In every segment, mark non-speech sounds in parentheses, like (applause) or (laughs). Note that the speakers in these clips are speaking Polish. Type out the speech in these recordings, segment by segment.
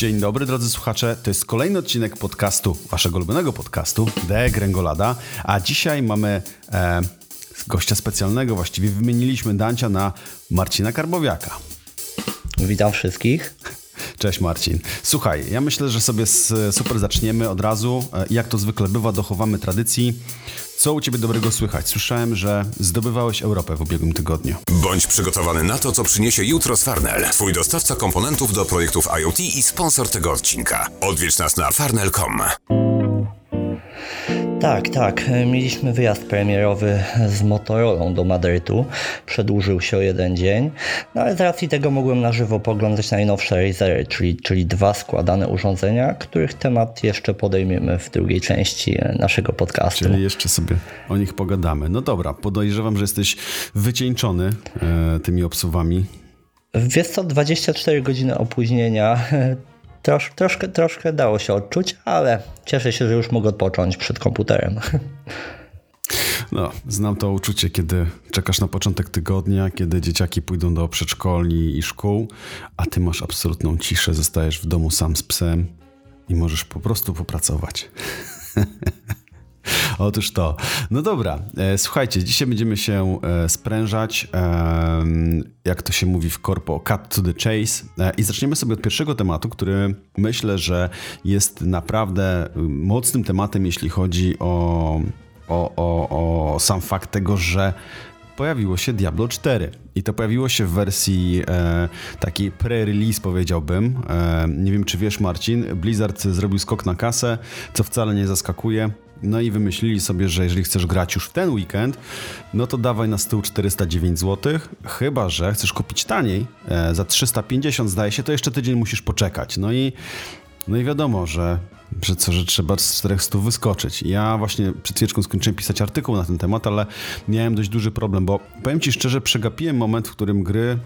Dzień dobry drodzy słuchacze, to jest kolejny odcinek podcastu, waszego ulubionego podcastu, The Gręgolada, a dzisiaj mamy e, gościa specjalnego, właściwie wymieniliśmy Dancia na Marcina Karbowiaka. Witam wszystkich. Cześć Marcin. Słuchaj, ja myślę, że sobie super zaczniemy od razu. E, jak to zwykle bywa, dochowamy tradycji. Co u Ciebie dobrego słychać? Słyszałem, że zdobywałeś Europę w ubiegłym tygodniu. Bądź przygotowany na to, co przyniesie jutro z Farnell. Twój dostawca komponentów do projektów IoT i sponsor tego odcinka. Odwiedź nas na farnell.com. Tak, tak. Mieliśmy wyjazd premierowy z Motorola do Madrytu. Przedłużył się o jeden dzień, no ale z racji tego mogłem na żywo poglądać najnowsze Razery, czyli, czyli dwa składane urządzenia, których temat jeszcze podejmiemy w drugiej części naszego podcastu. Czyli jeszcze sobie o nich pogadamy. No dobra, podejrzewam, że jesteś wycieńczony e, tymi obsuwami. Wiesz co, 24 godziny opóźnienia Trosz, troszkę, troszkę dało się odczuć, ale cieszę się, że już mogę odpocząć przed komputerem. (laughs) No, znam to uczucie, kiedy czekasz na początek tygodnia, kiedy dzieciaki pójdą do przedszkoli i szkół, a ty masz absolutną ciszę, zostajesz w domu sam z psem i możesz po prostu popracować. (laughs) (laughs) Otóż to. No dobra, e, słuchajcie, dzisiaj będziemy się e, sprężać, e, jak to się mówi w korpo, cut to the chase i zaczniemy sobie od pierwszego tematu, który myślę, że jest naprawdę mocnym tematem, jeśli chodzi o, o, o, o sam fakt tego, że pojawiło się Diablo 4. I to pojawiło się w wersji e, takiej pre-release, powiedziałbym. E, nie wiem, czy wiesz, Marcin, Blizzard zrobił skok na kasę, co wcale nie zaskakuje. No i wymyślili sobie, że jeżeli chcesz grać już w ten weekend, no to dawaj na stół 409 zł, chyba że chcesz kupić taniej, e, za 350 zdaje się, to jeszcze tydzień musisz poczekać. No i, no i wiadomo, że, że co, że trzeba z 400 wyskoczyć. Ja właśnie przed chwileczką skończyłem pisać artykuł na ten temat, ale miałem dość duży problem, bo powiem Ci szczerze, przegapiłem moment, w którym gry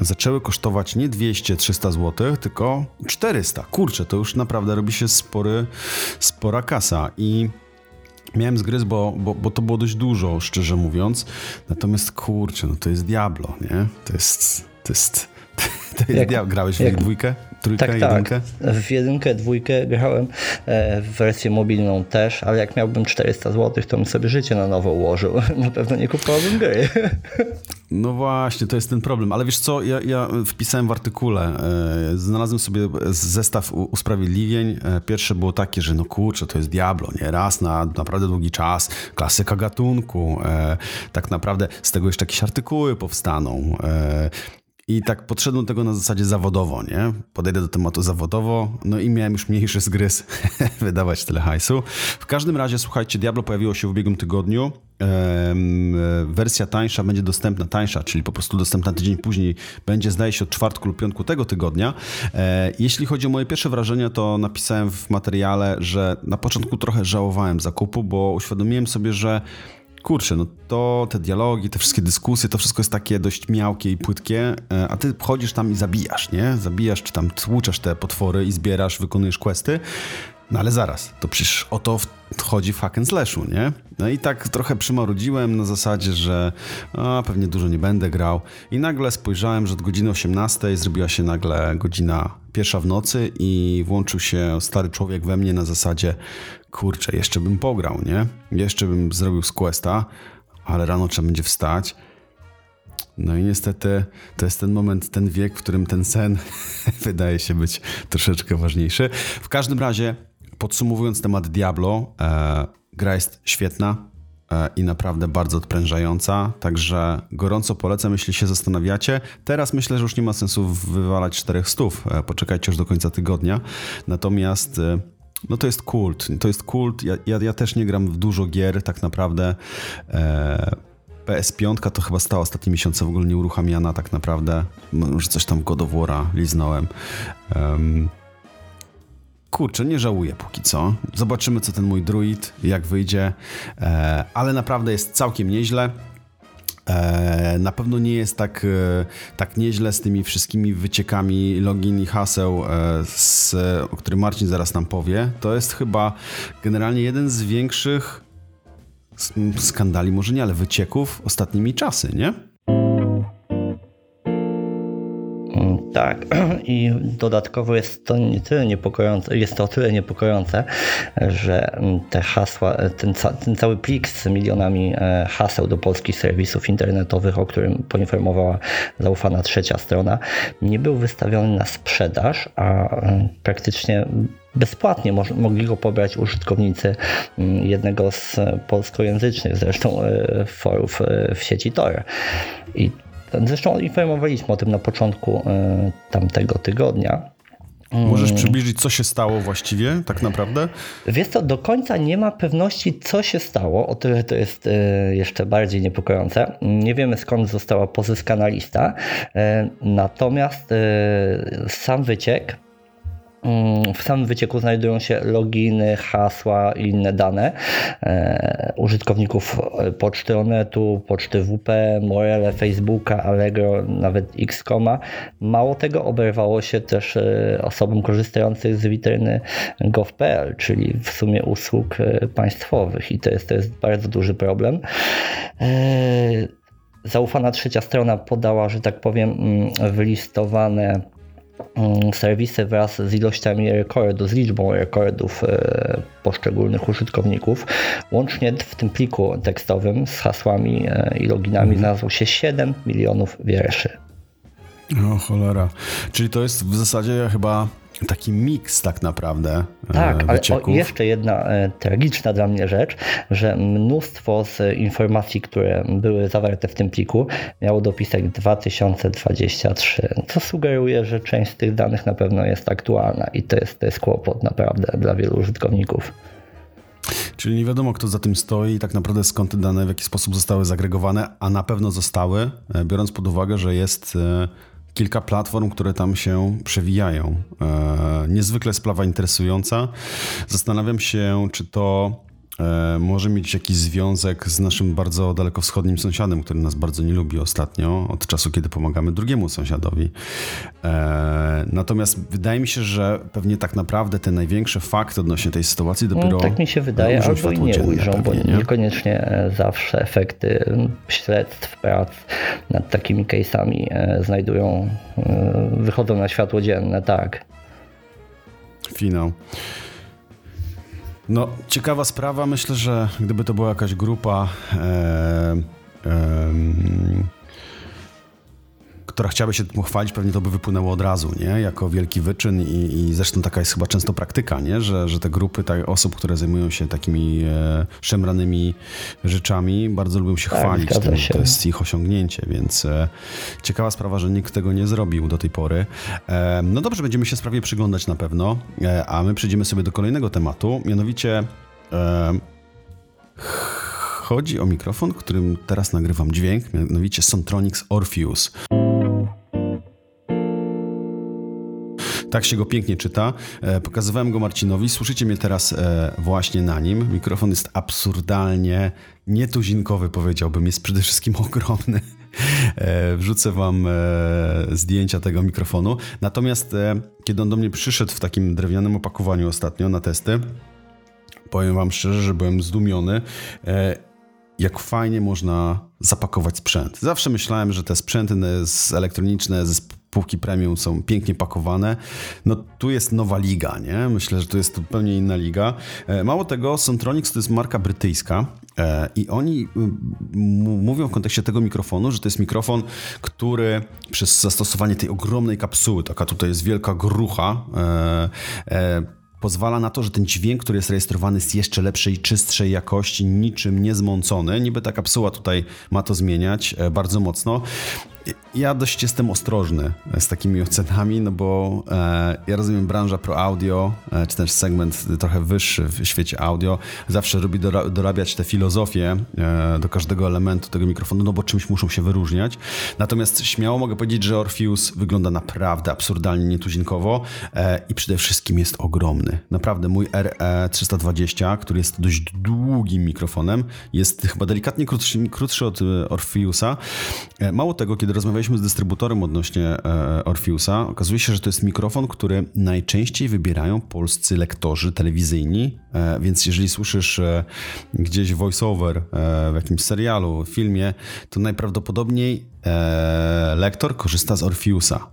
zaczęły kosztować nie 200-300 zł, tylko 400. Kurczę, to już naprawdę robi się spory, spora kasa i Miałem zgryz, bo, bo, bo to było dość dużo, szczerze mówiąc. Natomiast kurczę, no to jest Diablo, nie? To jest. To jest. (laughs) To jest jak, Diablo. Grałeś w jak, dwójkę? Trójkę, tak, jedynkę? Tak. W jedynkę, dwójkę grałem, e, w wersję mobilną też, ale jak miałbym 400 zł, to bym sobie życie na nowo ułożył. (laughs) Na pewno nie kupowałbym gry. (laughs) No właśnie, to jest ten problem. Ale wiesz co, ja, ja wpisałem w artykule, e, znalazłem sobie zestaw usprawiedliwień. E, pierwsze było takie, że no kurczę, to jest Diablo, nie? Raz na naprawdę długi czas, klasyka gatunku. tak naprawdę z tego jeszcze jakieś artykuły powstaną. I tak podszedłem do tego na zasadzie zawodowo, nie? Podejdę do tematu zawodowo, no i miałem już mniejszy zgryz (laughs) wydawać tyle hajsu. W każdym razie, słuchajcie, Diablo pojawiło się w ubiegłym tygodniu. Ehm, wersja tańsza będzie dostępna, tańsza, czyli po prostu dostępna tydzień później, będzie zdaje się od czwartku lub piątku tego tygodnia. E, jeśli chodzi o moje pierwsze wrażenia, to napisałem w materiale, że na początku trochę żałowałem zakupu, bo uświadomiłem sobie, że kurczę, no to te dialogi, te wszystkie dyskusje, to wszystko jest takie dość miałkie i płytkie, e, a ty chodzisz tam i zabijasz, nie? Zabijasz, czy tam tłuczesz te potwory i zbierasz, wykonujesz questy. No ale zaraz, to przecież o to chodzi w hack and slashu, nie? No i tak trochę przymarudziłem na zasadzie, że a, pewnie dużo nie będę grał i nagle spojrzałem, że od godziny 18 zrobiła się nagle godzina pierwsza w nocy i włączył się stary człowiek we mnie na zasadzie kurczę, jeszcze bym pograł, nie? Jeszcze bym zrobił z questa, ale rano trzeba będzie wstać. No i niestety to jest ten moment, ten wiek, w którym ten sen (laughs) wydaje się być troszeczkę ważniejszy. W każdym razie, podsumowując temat Diablo, e, gra jest świetna e, i naprawdę bardzo odprężająca, także gorąco polecam, jeśli się zastanawiacie. Teraz myślę, że już nie ma sensu wywalać 400, e, poczekajcie już do końca tygodnia. Natomiast e, no to jest kult. To jest kult. Ja, ja, ja też nie gram w dużo gier, tak naprawdę. E, PS5 to chyba stała ostatnie miesiące w ogóle nieuruchamiana, tak naprawdę. Może coś tam w God of War'a liznąłem. Um, kurczę, nie żałuję póki co. Zobaczymy, co ten mój druid, jak wyjdzie. E, ale naprawdę jest całkiem nieźle. E, na pewno nie jest tak, e, tak nieźle z tymi wszystkimi wyciekami login i haseł, e, z, o którym Marcin zaraz nam powie. To jest chyba generalnie jeden z większych skandali, może nie, ale wycieków ostatnimi czasy, nie? Tak, (clears throat) i dodatkowo jest to nie tyle niepokojące, jest to o tyle niepokojące, że te hasła, ten, ca, ten cały plik z milionami e, haseł do polskich serwisów internetowych, o którym poinformowała zaufana trzecia strona, nie był wystawiony na sprzedaż, a e, praktycznie bezpłatnie mogli go pobrać użytkownicy mm, jednego z polskojęzycznych zresztą e, forów w sieci Tor. I Zresztą informowaliśmy o tym na początku e, tamtego tygodnia. Możesz przybliżyć, co się stało właściwie, tak naprawdę? Wiesz co, do końca nie ma pewności, co się stało, o tyle to jest e, jeszcze bardziej niepokojące. Nie wiemy, skąd została pozyskana lista, e, natomiast sam wyciek Mm, w samym wycieku znajdują się loginy, hasła i inne dane e, użytkowników e, poczty Onetu, poczty WP, Morele, Facebooka, Allegro, nawet Xcoma. Mało tego oberwało się też e, osobom korzystających z witryny gov.pl, czyli w sumie usług państwowych i to jest, to jest bardzo duży problem. Zaufana trzecia strona podała, że tak powiem, mm, wylistowane Mm, serwisy wraz z ilościami rekordów, z liczbą rekordów e, poszczególnych użytkowników. Łącznie w tym pliku tekstowym z hasłami e, i loginami mhm. znalazło się 7 milionów wierszy. O cholera. Czyli to jest w zasadzie chyba taki miks tak naprawdę. E, tak, ale o, jeszcze jedna e, tragiczna dla mnie rzecz, że mnóstwo z informacji, które były zawarte w tym pliku, miało dopisek 2023, co sugeruje, że część z tych danych na pewno jest aktualna i to jest, to jest kłopot naprawdę dla wielu użytkowników. Czyli nie wiadomo, kto za tym stoi tak naprawdę skąd te dane w jaki sposób zostały zagregowane, a na pewno zostały, e, biorąc pod uwagę, że jest kilka platform, które tam się przewijają. E, niezwykle sprawa interesująca. Zastanawiam się, czy to może mieć jakiś związek z naszym bardzo dalekowschodnim sąsiadem, który nas bardzo nie lubi ostatnio, od czasu, kiedy pomagamy drugiemu sąsiadowi. E, natomiast wydaje mi się, że pewnie tak naprawdę te największe fakty odnośnie tej sytuacji dopiero. No, tak mi się wydaje, albo i nie ujrzą, pewnie, bo nie? niekoniecznie e, zawsze efekty śledztw, prac nad takimi case'ami znajdują, wychodzą na światło dzienne, tak. Finał. No, ciekawa sprawa. Myślę, że gdyby to była jakaś grupa. E, e, która chciałaby się tym chwalić, pewnie to by wypłynęło od razu, nie? Jako wielki wyczyn i, i zresztą taka jest chyba często praktyka, nie? Że, że te grupy tak, osób, które zajmują się takimi e, szemranymi rzeczami, bardzo lubią się tak, chwalić tym, się. to jest ich osiągnięcie, więc e, ciekawa sprawa, że nikt tego nie zrobił do tej pory. E, no dobrze, będziemy się sprawie przyglądać na pewno, e, a my przejdziemy sobie do kolejnego tematu, mianowicie e, chodzi o mikrofon, którym teraz nagrywam dźwięk, mianowicie Sontronics Orpheus. Tak się go pięknie czyta. E, pokazywałem go Marcinowi. Słyszycie mnie teraz e, właśnie na nim. Mikrofon jest absurdalnie nietuzinkowy, powiedziałbym. Jest przede wszystkim (laughs) ogromny. E, wrzucę wam zdjęcia tego mikrofonu. Natomiast kiedy on do mnie przyszedł w takim drewnianym opakowaniu ostatnio na testy, powiem wam szczerze, że byłem zdumiony jak fajnie można zapakować sprzęt. Zawsze myślałem, że te sprzęty elektroniczne ze spółki premium są pięknie pakowane. No tu jest nowa liga, nie? Myślę, że to jest zupełnie inna liga. E, mało tego, Sontronics to jest marka brytyjska e, i oni mówią w kontekście tego mikrofonu, że to jest mikrofon, który przez zastosowanie tej ogromnej kapsuły, taka tutaj jest wielka grucha, e, pozwala na to, że ten dźwięk, który jest rejestrowany jest jeszcze lepszej, czystszej jakości, niczym niezmącony. Niby ta kapsuła tutaj ma to zmieniać bardzo mocno. Ja dość jestem ostrożny z takimi ocenami, no bo e, ja rozumiem branża pro audio, e, czy też segment trochę wyższy w świecie audio, zawsze lubi dorabiać te filozofie e, do każdego elementu tego mikrofonu, no bo czymś muszą się wyróżniać. Natomiast śmiało mogę powiedzieć, że Orpheus wygląda naprawdę absurdalnie nietuzinkowo e, i przede wszystkim jest ogromny. Naprawdę mój RE320, który jest dość długim mikrofonem, jest chyba delikatnie krótszy, krótszy od e, Orpheusa. E, mało tego, kiedy rozmawialiśmy z dystrybutorem odnośnie e, Orfiusa, okazuje się, że to jest mikrofon, który najczęściej wybierają polscy lektorzy telewizyjni, e, więc jeżeli słyszysz e, gdzieś voiceover w jakimś serialu, filmie, to najprawdopodobniej lektor korzysta z Orfiusa.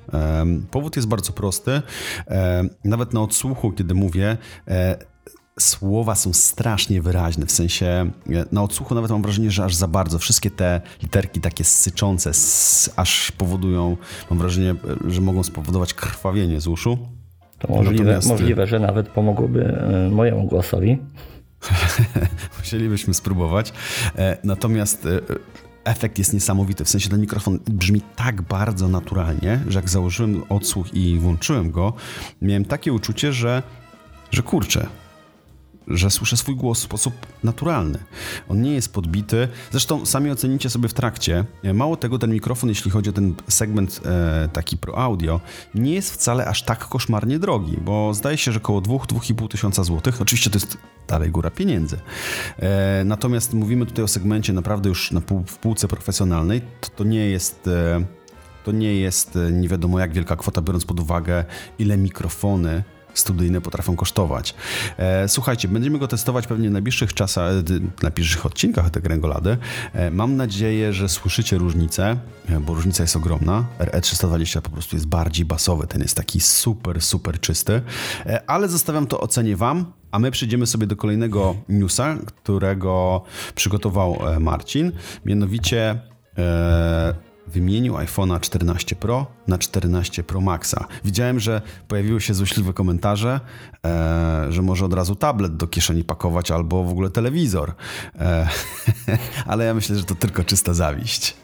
Powód jest bardzo prosty. Nawet na odsłuchu, kiedy mówię, słowa są strasznie wyraźne, w sensie e, na odsłuchu nawet mam wrażenie, że aż za bardzo. Wszystkie te literki takie syczące, s, aż powodują, mam wrażenie, że mogą spowodować krwawienie z uszu. To możliwe, Natomiast- możliwe, że nawet pomogłoby e, mojemu głosowi. (laughs) Musielibyśmy spróbować. E, Natomiast e, efekt jest niesamowity. W sensie ten mikrofon brzmi tak bardzo naturalnie, że jak założyłem odsłuch i włączyłem go, miałem takie uczucie, że, że kurczę, że słyszę swój głos w sposób naturalny. On nie jest podbity. Zresztą sami ocenicie sobie w trakcie. Mało tego, ten mikrofon, jeśli chodzi o ten segment e, taki pro audio, nie jest wcale aż tak koszmarnie drogi, bo zdaje się, że około 2-2,5 tysiąca złotych. Oczywiście to jest dalej góra pieniędzy. E, natomiast mówimy tutaj o segmencie naprawdę już na pół, w półce profesjonalnej. To, to nie jest... E, to nie jest e, nie wiadomo jak wielka kwota, biorąc pod uwagę, ile mikrofony studyjne potrafią kosztować. E, słuchajcie, będziemy go testować pewnie w najbliższych czasach, e, w najbliższych odcinkach te Gręgolady. E, mam nadzieję, że słyszycie różnicę, bo różnica jest ogromna. RE320 po prostu jest bardziej basowy, ten jest taki super, super czysty. Ale zostawiam to ocenie wam, a my przejdziemy sobie do kolejnego newsa, którego przygotował Marcin. Mianowicie wymienił iPhone'a 14 Pro na 14 Pro Maxa. Widziałem, że pojawiły się złośliwe komentarze, e, że może od razu tablet do kieszeni pakować albo w ogóle telewizor. E, (laughs) ale ja myślę, że to tylko czysta zawiść.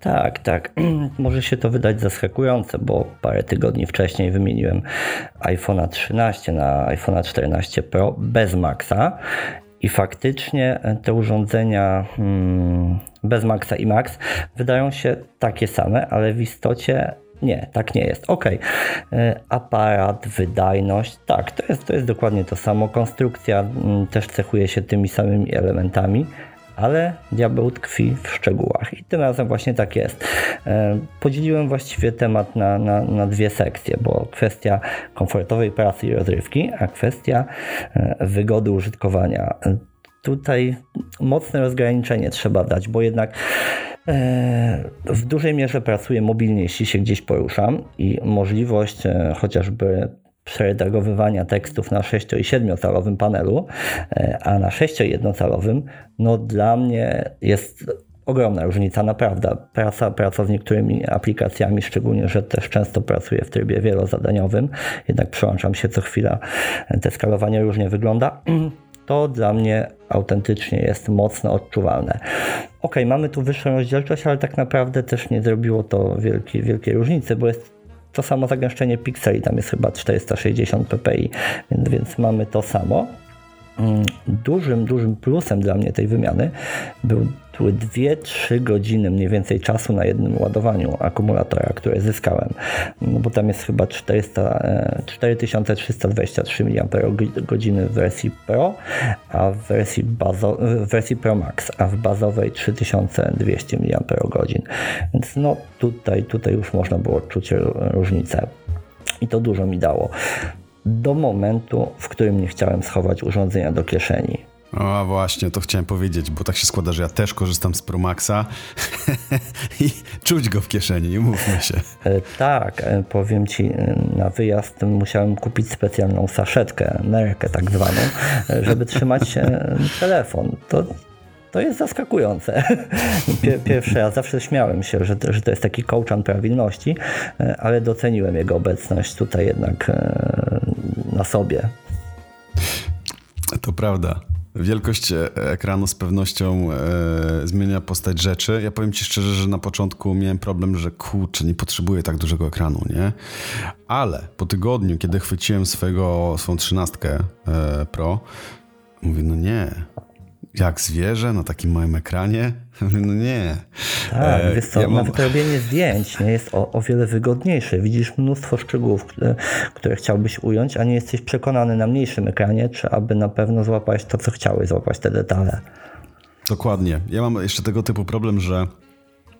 Tak, tak. (clears throat) Może się to wydać zaskakujące, bo parę tygodni wcześniej wymieniłem iPhone'a 13 na iPhone'a 14 Pro bez Maxa. I faktycznie te urządzenia hmm, bez Maxa i Max wydają się takie same, ale w istocie nie, tak nie jest. Ok, aparat, wydajność, tak, to jest, to jest dokładnie to samo. Konstrukcja mm, też cechuje się tymi samymi elementami, ale diabeł tkwi w szczegółach i tym razem właśnie tak jest. E, Podzieliłem właściwie temat na, na, na dwie sekcje, bo kwestia komfortowej pracy i rozrywki, a kwestia e, wygody użytkowania. Tutaj mocne rozgraniczenie trzeba dać, bo jednak e, w dużej mierze pracuję mobilnie, jeśli się gdzieś poruszam i możliwość chociażby przeredagowywania tekstów na 6 i 7 calowym panelu, e, a na 6 i 1 calowym, no dla mnie jest ogromna różnica, naprawdę. Praca, praca z niektórymi aplikacjami, szczególnie, że też często pracuję w trybie wielozadaniowym, jednak przełączam się co chwila, te skalowanie różnie wygląda. (clears throat) To dla mnie autentycznie jest mocno odczuwalne. Ok, mamy tu wyższą rozdzielczość, ale tak naprawdę też nie zrobiło to wielkiej, wielkiej różnicy, bo jest to samo zagęszczenie pikseli, tam jest chyba 460 ppi, więc, więc mamy to samo. Dużym, dużym plusem dla mnie tej wymiany był, były 2-3 godziny mniej więcej czasu na jednym ładowaniu akumulatora, które zyskałem, no bo tam jest chyba 400, e, 4323 mAh w wersji Pro, a w wersji, bazo, w wersji Pro Max, a w bazowej 3200 mAh. Więc no tutaj, tutaj już można było czuć różnicę i to dużo mi dało do momentu, w którym nie chciałem schować urządzenia do kieszeni. O, właśnie, to chciałem powiedzieć, bo tak się składa, że ja też korzystam z Pro Maxa (laughs) i czuć go w kieszeni, umówmy się. E, tak, e, powiem Ci, e, na wyjazd musiałem kupić specjalną saszetkę, nerkę tak zwaną, żeby trzymać telefon. To to jest zaskakujące. (laughs) Pier- Pierwszy raz zawsze śmiałem się, że to, że to jest taki kołczan prawilności, ale doceniłem jego obecność tutaj jednak na sobie. To prawda. Wielkość e, ekranu z pewnością e, zmienia postać rzeczy. Ja powiem ci szczerze, że na początku miałem problem, że kurczę, nie potrzebuję tak dużego ekranu, nie? Ale po tygodniu, kiedy chwyciłem swojego, swoją trzynastkę e, Pro, mówię, no nie. Jak zwierzę na takim małym ekranie? (laughs) No nie. Tak, E, wiesz co, ja mam- nawet robienie zdjęć nie jest o, o wiele wygodniejsze. Widzisz mnóstwo szczegółów, które, które chciałbyś ująć, a nie jesteś przekonany na mniejszym ekranie, czy aby na pewno złapać to, co chciałeś, złapać te detale. Dokładnie. Ja mam jeszcze tego typu problem, że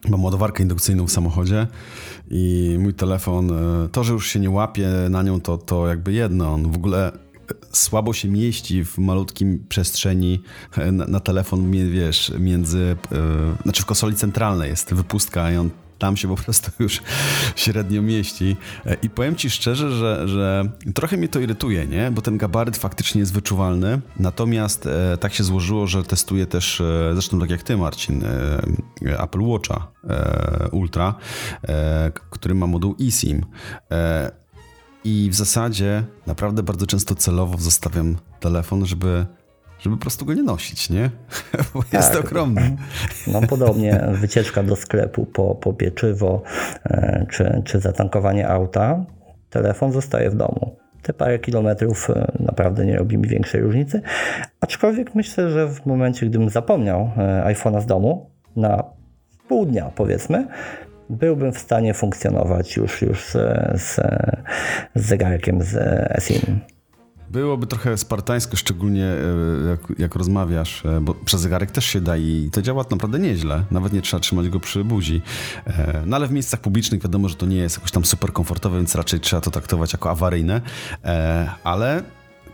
mam ładowarkę indukcyjną w samochodzie i mój telefon, e, to, że już się nie łapie na nią, to, to jakby jedno. On w ogóle słabo się mieści w malutkim przestrzeni e, na, na telefon, wiesz, między, e, znaczy w konsoli centralnej jest wypustka i on tam się po prostu (laughs) już średnio mieści. E, I powiem ci szczerze, że, że trochę mnie to irytuje, nie? Bo ten gabaryt faktycznie jest wyczuwalny. Natomiast e, tak się złożyło, że testuję też, e, zresztą tak jak ty, Marcin, e, Apple Watcha e, Ultra, e, który ma moduł eSIM. I w zasadzie naprawdę bardzo często celowo zostawiam telefon, żeby żeby po prostu go nie nosić, nie? (laughs) Bo tak. jest ogromny. Mam podobnie (laughs) wycieczka do sklepu po, po pieczywo e, czy, czy zatankowanie auta. Telefon zostaje w domu. Te parę kilometrów e, naprawdę nie robi mi większej różnicy. Aczkolwiek myślę, że w momencie, gdybym zapomniał e, iPhone'a z domu na pół dnia powiedzmy, byłbym w stanie funkcjonować już, już z, z, z zegarkiem z SIM. Byłoby trochę spartańsko, szczególnie e, jak, jak, rozmawiasz, e, bo przez zegarek też się da i to działa naprawdę nieźle. Nawet nie trzeba trzymać go przy buzi. E, no ale w miejscach publicznych wiadomo, że to nie jest jakoś tam super komfortowe, więc raczej trzeba to traktować jako awaryjne. Ale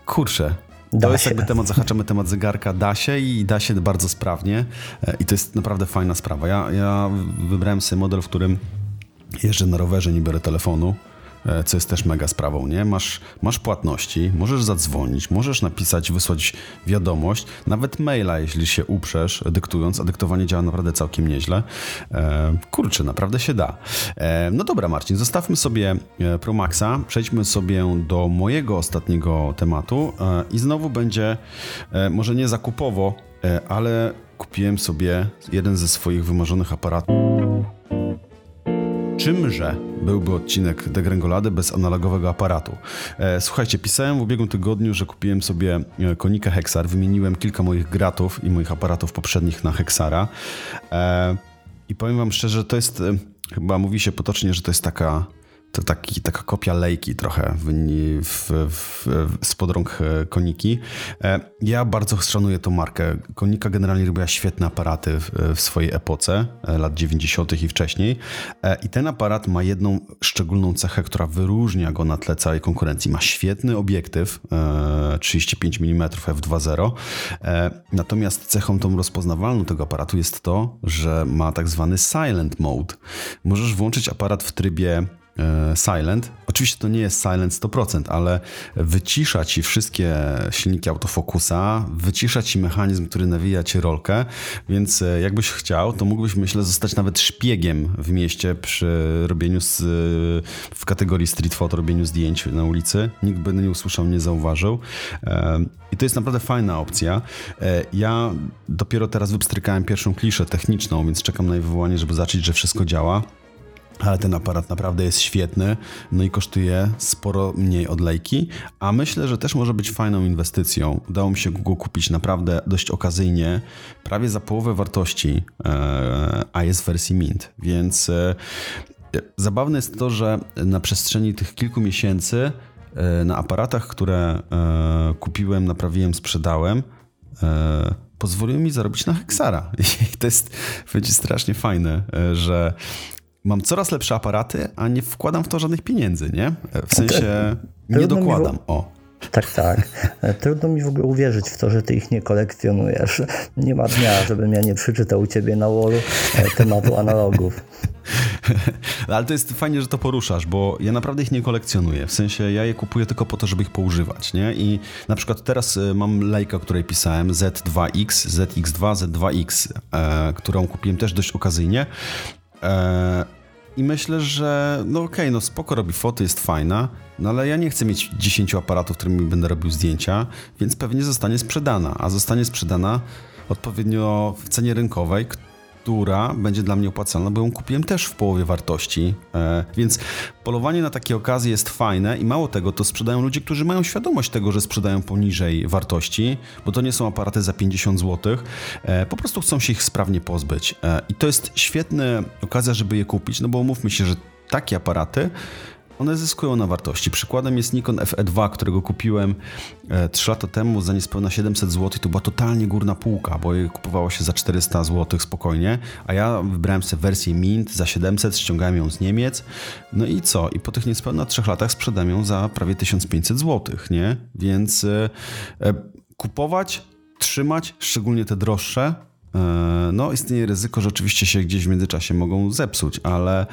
kurczę, da to jest się. jakby temat, zahaczamy temat zegarka, da się i da się bardzo sprawnie i to jest naprawdę fajna sprawa. Ja, ja wybrałem sobie model, w którym jeżdżę na rowerze, nie biorę telefonu, E, co jest też mega sprawą, nie? Masz, masz płatności, możesz zadzwonić, możesz napisać, wysłać wiadomość, nawet maila, jeśli się uprzesz, dyktując, a dyktowanie działa naprawdę całkiem nieźle. E, kurczę, naprawdę się da. E, no dobra, Marcin, zostawmy sobie e, Pro Maxa, przejdźmy sobie do mojego ostatniego tematu e, i znowu będzie, e, może nie zakupowo, ale kupiłem sobie jeden ze swoich wymarzonych aparatów czymże byłby odcinek Degrengolady bez analogowego aparatu. E, słuchajcie, pisałem w ubiegłym tygodniu, że kupiłem sobie e, konika Hexar, wymieniłem kilka moich gratów i moich aparatów poprzednich na Hexara e, i powiem wam szczerze, to jest, chyba mówi się potocznie, że to jest taka to taki, taka kopia lejki trochę w, w, w, spod rąk e, Koniki. E, ja bardzo szanuję tą markę. Konika generalnie robiła świetne aparaty w, w swojej epoce, e, lat 90. i wcześniej. I ten aparat ma jedną szczególną cechę, która wyróżnia go na tle całej konkurencji. Ma świetny obiektyw 35 mm f2.0. Natomiast cechą tą rozpoznawalną tego aparatu jest to, że ma tak zwany silent mode. Możesz włączyć aparat w trybie E, silent. Oczywiście to nie jest silent 100%, ale wycisza ci wszystkie silniki autofokusa, wycisza ci mechanizm, który nawija ci rolkę, więc e, jakbyś chciał, to mógłbyś, myślę, zostać nawet szpiegiem w mieście przy robieniu z, w kategorii street photo, robieniu zdjęć na ulicy. Nikt by nie usłyszał, nie zauważył. E, I to jest naprawdę fajna opcja. Ja dopiero teraz wypstrykałem pierwszą kliszę techniczną, więc czekam na jej wywołanie, żeby zobaczyć, że wszystko działa ale ten aparat naprawdę jest świetny, no i kosztuje sporo mniej od lejki, a myślę, że też może być fajną inwestycją. Udało mi się go kupić naprawdę dość okazyjnie, prawie za połowę wartości, e, a jest w wersji Mint, więc e, zabawne jest to, że na przestrzeni tych kilku miesięcy e, na aparatach, które kupiłem, naprawiłem, sprzedałem, pozwoliło mi zarobić na Hexara. (laughs) I to jest, będzie strasznie fajne, że mam coraz lepsze aparaty, a nie wkładam w to żadnych pieniędzy, nie? W sensie nie dokładam. O. Tak, tak. Trudno mi w ogóle uwierzyć w to, że ty ich nie kolekcjonujesz. Nie ma dnia, żebym ja nie przeczytał u ciebie na wallu e, tematu analogów. (laughs) Ale to jest fajnie, że to poruszasz, bo ja naprawdę ich nie kolekcjonuję. W sensie ja je kupuję tylko po to, żeby ich poużywać, nie? I na przykład teraz e, mam lejkę, o której pisałem, Z2X, ZX2, Z2X, e, którą kupiłem też dość okazyjnie E, I myślę, że no okej, okay, no spoko robi foty, jest fajna, no ale ja nie chcę mieć 10 aparatów, którymi będę robił zdjęcia, więc pewnie zostanie sprzedana, a zostanie sprzedana odpowiednio w cenie rynkowej, która będzie dla mnie opłacalna, bo ją kupiłem też w połowie wartości. E, więc polowanie na takie okazje jest fajne i mało tego, to sprzedają ludzie, którzy mają świadomość tego, że sprzedają poniżej wartości, bo to nie są aparaty za 50 zł. E, po prostu chcą się ich sprawnie pozbyć. E, I to jest świetna okazja, żeby je kupić, no bo umówmy się, że takie aparaty one zyskują na wartości. Przykładem jest Nikon FE2, którego kupiłem 3 lata temu za niespełna 700 zł. To była totalnie górna półka, bo je kupowało się za 400 zł spokojnie, a ja wybrałem sobie wersję Mint za 700, ściągałem ją z Niemiec. No i co? I po tych niespełna 3 latach sprzedam ją za prawie 1500 zł, nie? Więc e, e, kupować, trzymać, szczególnie te droższe, e, no istnieje ryzyko, że oczywiście się gdzieś w międzyczasie mogą zepsuć, ale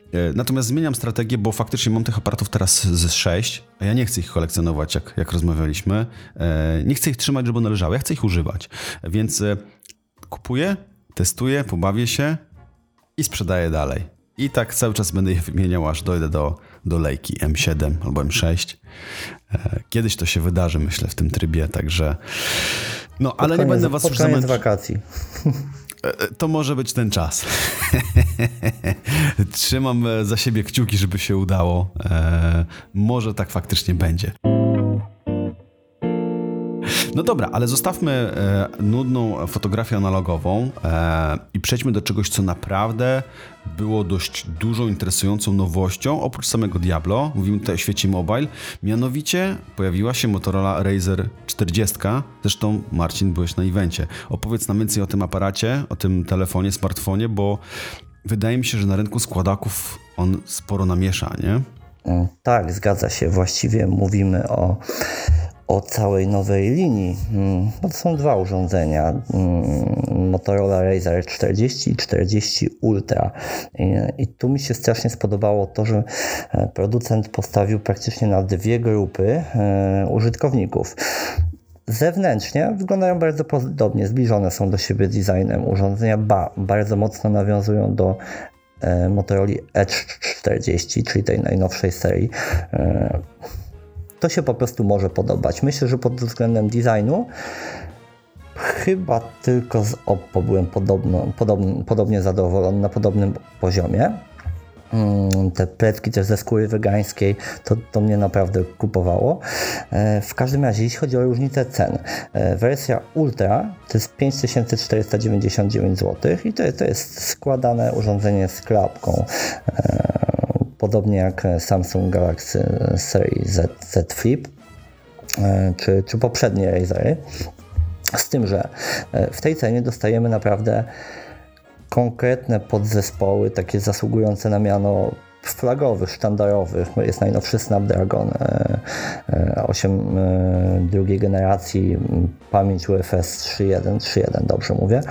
E, natomiast zmieniam strategię, bo faktycznie mam tych aparatów teraz ze 6, a ja nie chcę ich kolekcjonować, jak, jak rozmawialiśmy. E, nie chcę ich trzymać, żeby one leżały, ja chcę ich używać. Więc e, kupuję, testuję, pobawię się i sprzedaję dalej. I tak cały czas będę je wymieniał, aż dojdę do, do lejki M7 albo M6. Kiedyś to się wydarzy, myślę, w tym trybie, także... No, ale nie będę was już zamęczał. wakacji. (laughs) To może być ten czas. (laughs) Trzymam e, za siebie kciuki, żeby się udało. E, może tak faktycznie będzie. No dobra, ale zostawmy e, nudną fotografię analogową e, i przejdźmy do czegoś, co naprawdę było dość dużą, interesującą nowością, oprócz samego Diablo. Mówimy tutaj o świecie mobile. Mianowicie pojawiła się Motorola Razer 40. Zresztą, Marcin, byłeś na evencie. Opowiedz nam więcej o tym aparacie, o tym telefonie, smartfonie, bo wydaje mi się, że na rynku składaków on sporo namiesza, nie? Mm, tak, zgadza się. Właściwie mówimy o o całej nowej linii. Mm, to są dwa urządzenia, mm, Motorola Razer 40 i 40 Ultra. I, tu mi się strasznie spodobało to, że e, producent postawił praktycznie na dwie grupy e, użytkowników. Zewnętrznie wyglądają bardzo podobnie, zbliżone są do siebie designem. Urządzenia ba, bardzo mocno nawiązują do e, Motorola Edge 40, czyli tej najnowszej serii to się po prostu może podobać. Myślę, że pod względem designu chyba tylko z Oppo byłem podobno, podobno, podobnie zadowolony na podobnym poziomie. Mm, te pletki też ze skóry wegańskiej, to, to mnie naprawdę kupowało. E, w każdym razie, jeśli chodzi o różnicę cen, e, wersja Ultra to jest 5499 zł i to, to jest składane urządzenie z klapką e, podobnie jak Samsung Galaxy serii Z, Z Flip e, czy, czy poprzednie Razery. Z tym, że e, w tej cenie dostajemy naprawdę konkretne podzespoły, takie zasługujące na miano flagowych, sztandarowych. Jest najnowszy Snapdragon 8 e, drugiej generacji, pamięć UFS 3.1, 3.1 dobrze mówię,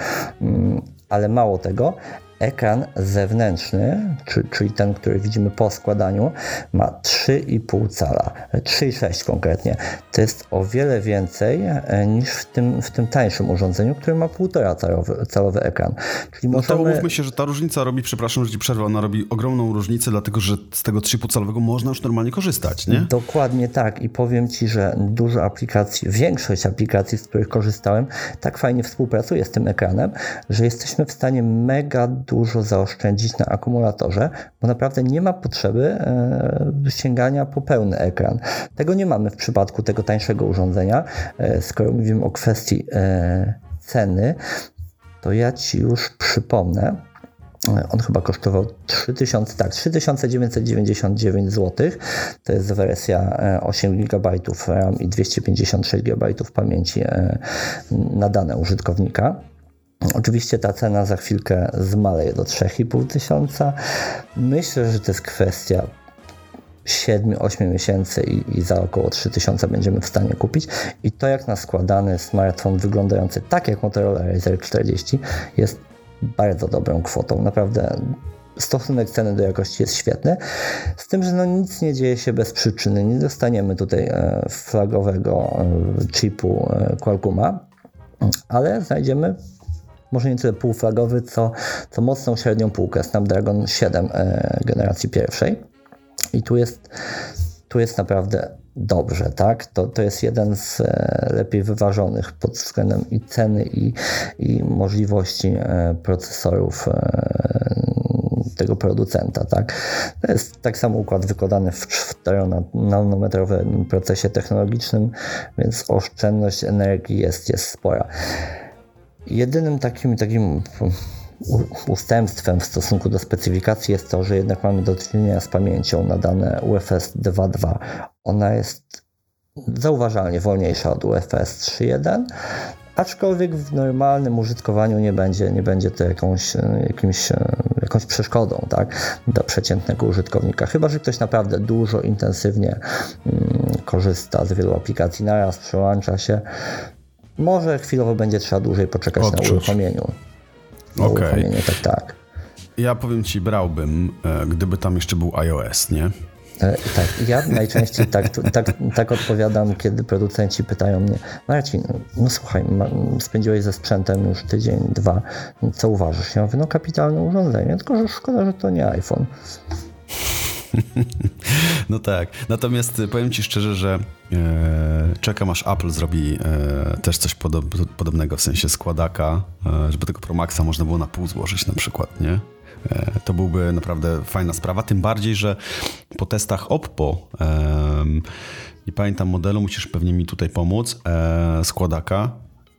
mm, ale mało tego, ekran zewnętrzny, czyli ten, który widzimy po składaniu, ma 3,5 cala, 3,6 konkretnie. To jest o wiele więcej e, niż w tym, w tym tańszym urządzeniu, które ma 1,5 calowy, calowy ekran. Czyli no możemy... to umówmy się, że ta różnica robi, przepraszam, że ci przerwę, ona robi ogromną różnicę, dlatego że z tego 3,5 calowego można już normalnie korzystać, nie? Dokładnie tak i powiem Ci, że dużo aplikacji, większość aplikacji, z których korzystałem, tak fajnie współpracuje z tym ekranem, że jesteśmy w stanie mega dużo zaoszczędzić na akumulatorze, bo naprawdę nie ma potrzeby e, sięgania po pełny ekran. Tego nie mamy w przypadku tego tańszego urządzenia. E, skoro mówimy o kwestii e, ceny, to ja Ci już przypomnę, on chyba kosztował 3000, tak, 3999 zł. To jest wersja 8 GB RAM i 256 GB pamięci na dane użytkownika. Oczywiście ta cena za chwilkę zmaleje do 3,5 tysiąca. Myślę, że to jest kwestia 7-8 miesięcy i, i, za około 3000 będziemy w stanie kupić. I to jak na składany smartfon wyglądający tak jak Motorola Razr 40 jest bardzo dobrą kwotą. Naprawdę stosunek ceny do jakości jest świetny. Z tym, że no nic nie dzieje się bez przyczyny. Nie dostaniemy tutaj e, flagowego e, chipu e, Qualcomma, ale znajdziemy może nie tyle półflagowy, co, co mocną średnią półkę Snapdragon 7 e, generacji pierwszej. I tu jest, tu jest naprawdę dobrze, tak? To, to jest jeden z e, lepiej wyważonych pod względem i ceny, i, i możliwości e, procesorów tego producenta, tak? To jest tak samo układ wykładany w 4-nanometrowym procesie technologicznym, więc oszczędność energii jest, jest spora. Jedynym takim, takim ustępstwem w stosunku do specyfikacji jest to, że jednak mamy do czynienia z pamięcią na dane UFS 2.2. Ona jest zauważalnie wolniejsza od UFS 3.1, aczkolwiek w normalnym użytkowaniu nie będzie, nie będzie to jakąś, jakimś, jakąś przeszkodą tak, dla przeciętnego użytkownika. Chyba, że ktoś naprawdę dużo, intensywnie mm, korzysta z wielu aplikacji naraz, przełącza się. Może chwilowo będzie trzeba dłużej poczekać Odczuć. na uruchomieniu. Na uruchomienie, tak, tak. Ja powiem ci, brałbym, e, gdyby tam jeszcze był iOS, nie? E, Tak, ja najczęściej tak, tak, tak odpowiadam, kiedy producenci pytają mnie, Marcin, no słuchaj, spędziłeś ze sprzętem już tydzień, dwa, co uważasz? Ja mówię, no kapitalne urządzenie, tylko że szkoda, że to nie iPhone. (laughs) No tak. Natomiast powiem ci szczerze, że e, czekam aż Apple zrobi e, też coś podob, podobnego, w sensie składaka, e, żeby tego Pro Maxa można było na pół złożyć na przykład, nie? E, to byłby naprawdę fajna sprawa, tym bardziej, że po testach Oppo, nie pamiętam modelu, musisz pewnie mi tutaj pomóc, e, składaka,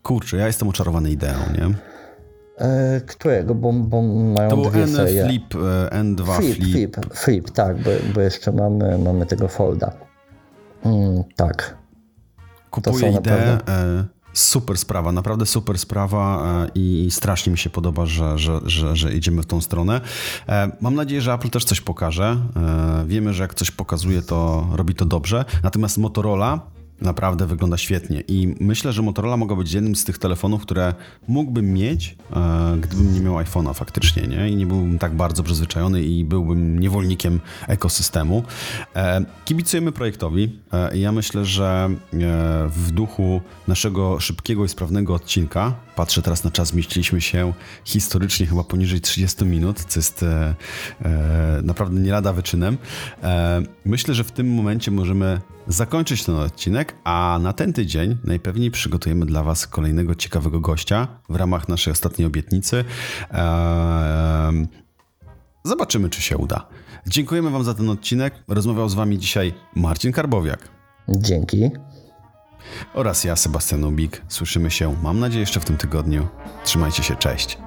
kurczę, ja jestem oczarowany ideą, nie? E, którego? Bo, bo mają To był dwie N serie. Flip, e, N2 Flip, Flip. flip, flip, tak, bo, bo jeszcze mamy, mamy tego folda. Mm, tak. Kupuję ideę. naprawdę- E, super sprawa, naprawdę super sprawa i strasznie mi się podoba, że, że, że, że idziemy w tą stronę. Mam nadzieję, że Apple też coś pokaże. Wiemy, że jak coś pokazuje, to robi to dobrze. Natomiast Motorola naprawdę wygląda świetnie i myślę, że Motorola mogła być jednym z tych telefonów, które mógłbym mieć, e, gdybym nie miał iPhone'a faktycznie, nie? I nie byłbym tak bardzo przyzwyczajony i byłbym niewolnikiem ekosystemu. E, kibicujemy projektowi. E, ja myślę, że e, w duchu naszego szybkiego i sprawnego odcinka, patrzę teraz na czas, zmieściliśmy się historycznie chyba poniżej 30 minut, co jest e, e, naprawdę nie lada wyczynem. Myślę, że w tym momencie możemy zakończyć ten odcinek, a na ten tydzień najpewniej przygotujemy dla Was kolejnego ciekawego gościa w ramach naszej ostatniej obietnicy. Eee, Zobaczymy, czy się uda. Dziękujemy Wam za ten odcinek. Rozmawiał z Wami dzisiaj Marcin Karbowiak Dzięki. oraz ja, Sebastian Ubik. Słyszymy się, mam nadzieję, jeszcze w tym tygodniu. Trzymajcie się, cześć.